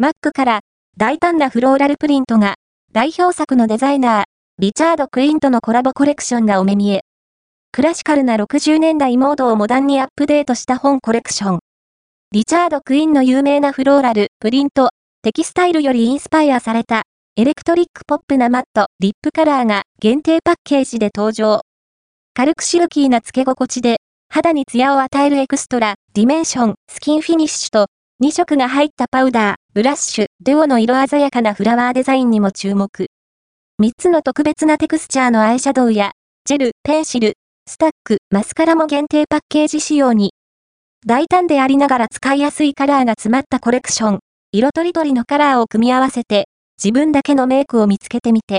マックから大胆なフローラルプリントが代表作のデザイナー、リチャード・クインとのコラボコレクションがお目見え。クラシカルな60年代モードをモダンにアップデートした本コレクション。リチャード・クインの有名なフローラル、プリント、テキスタイルよりインスパイアされた、エレクトリックポップなマット、リップカラーが限定パッケージで登場。軽くシルキーな付け心地で、肌にツヤを与える Extra、Dimension、Skinfinish と、2色が入ったパウダー、ブラッシュ、デュオの色鮮やかなフラワーデザインにも注目。3つの特別なテクスチャーのアイシャドウや、ジェル、ペンシル、スタック、マスカラも限定パッケージ仕様に。大胆でありながら使いやすいカラーが詰まったコレクション。色とりどりのカラーを組み合わせて、自分だけのメイクを見つけてみて。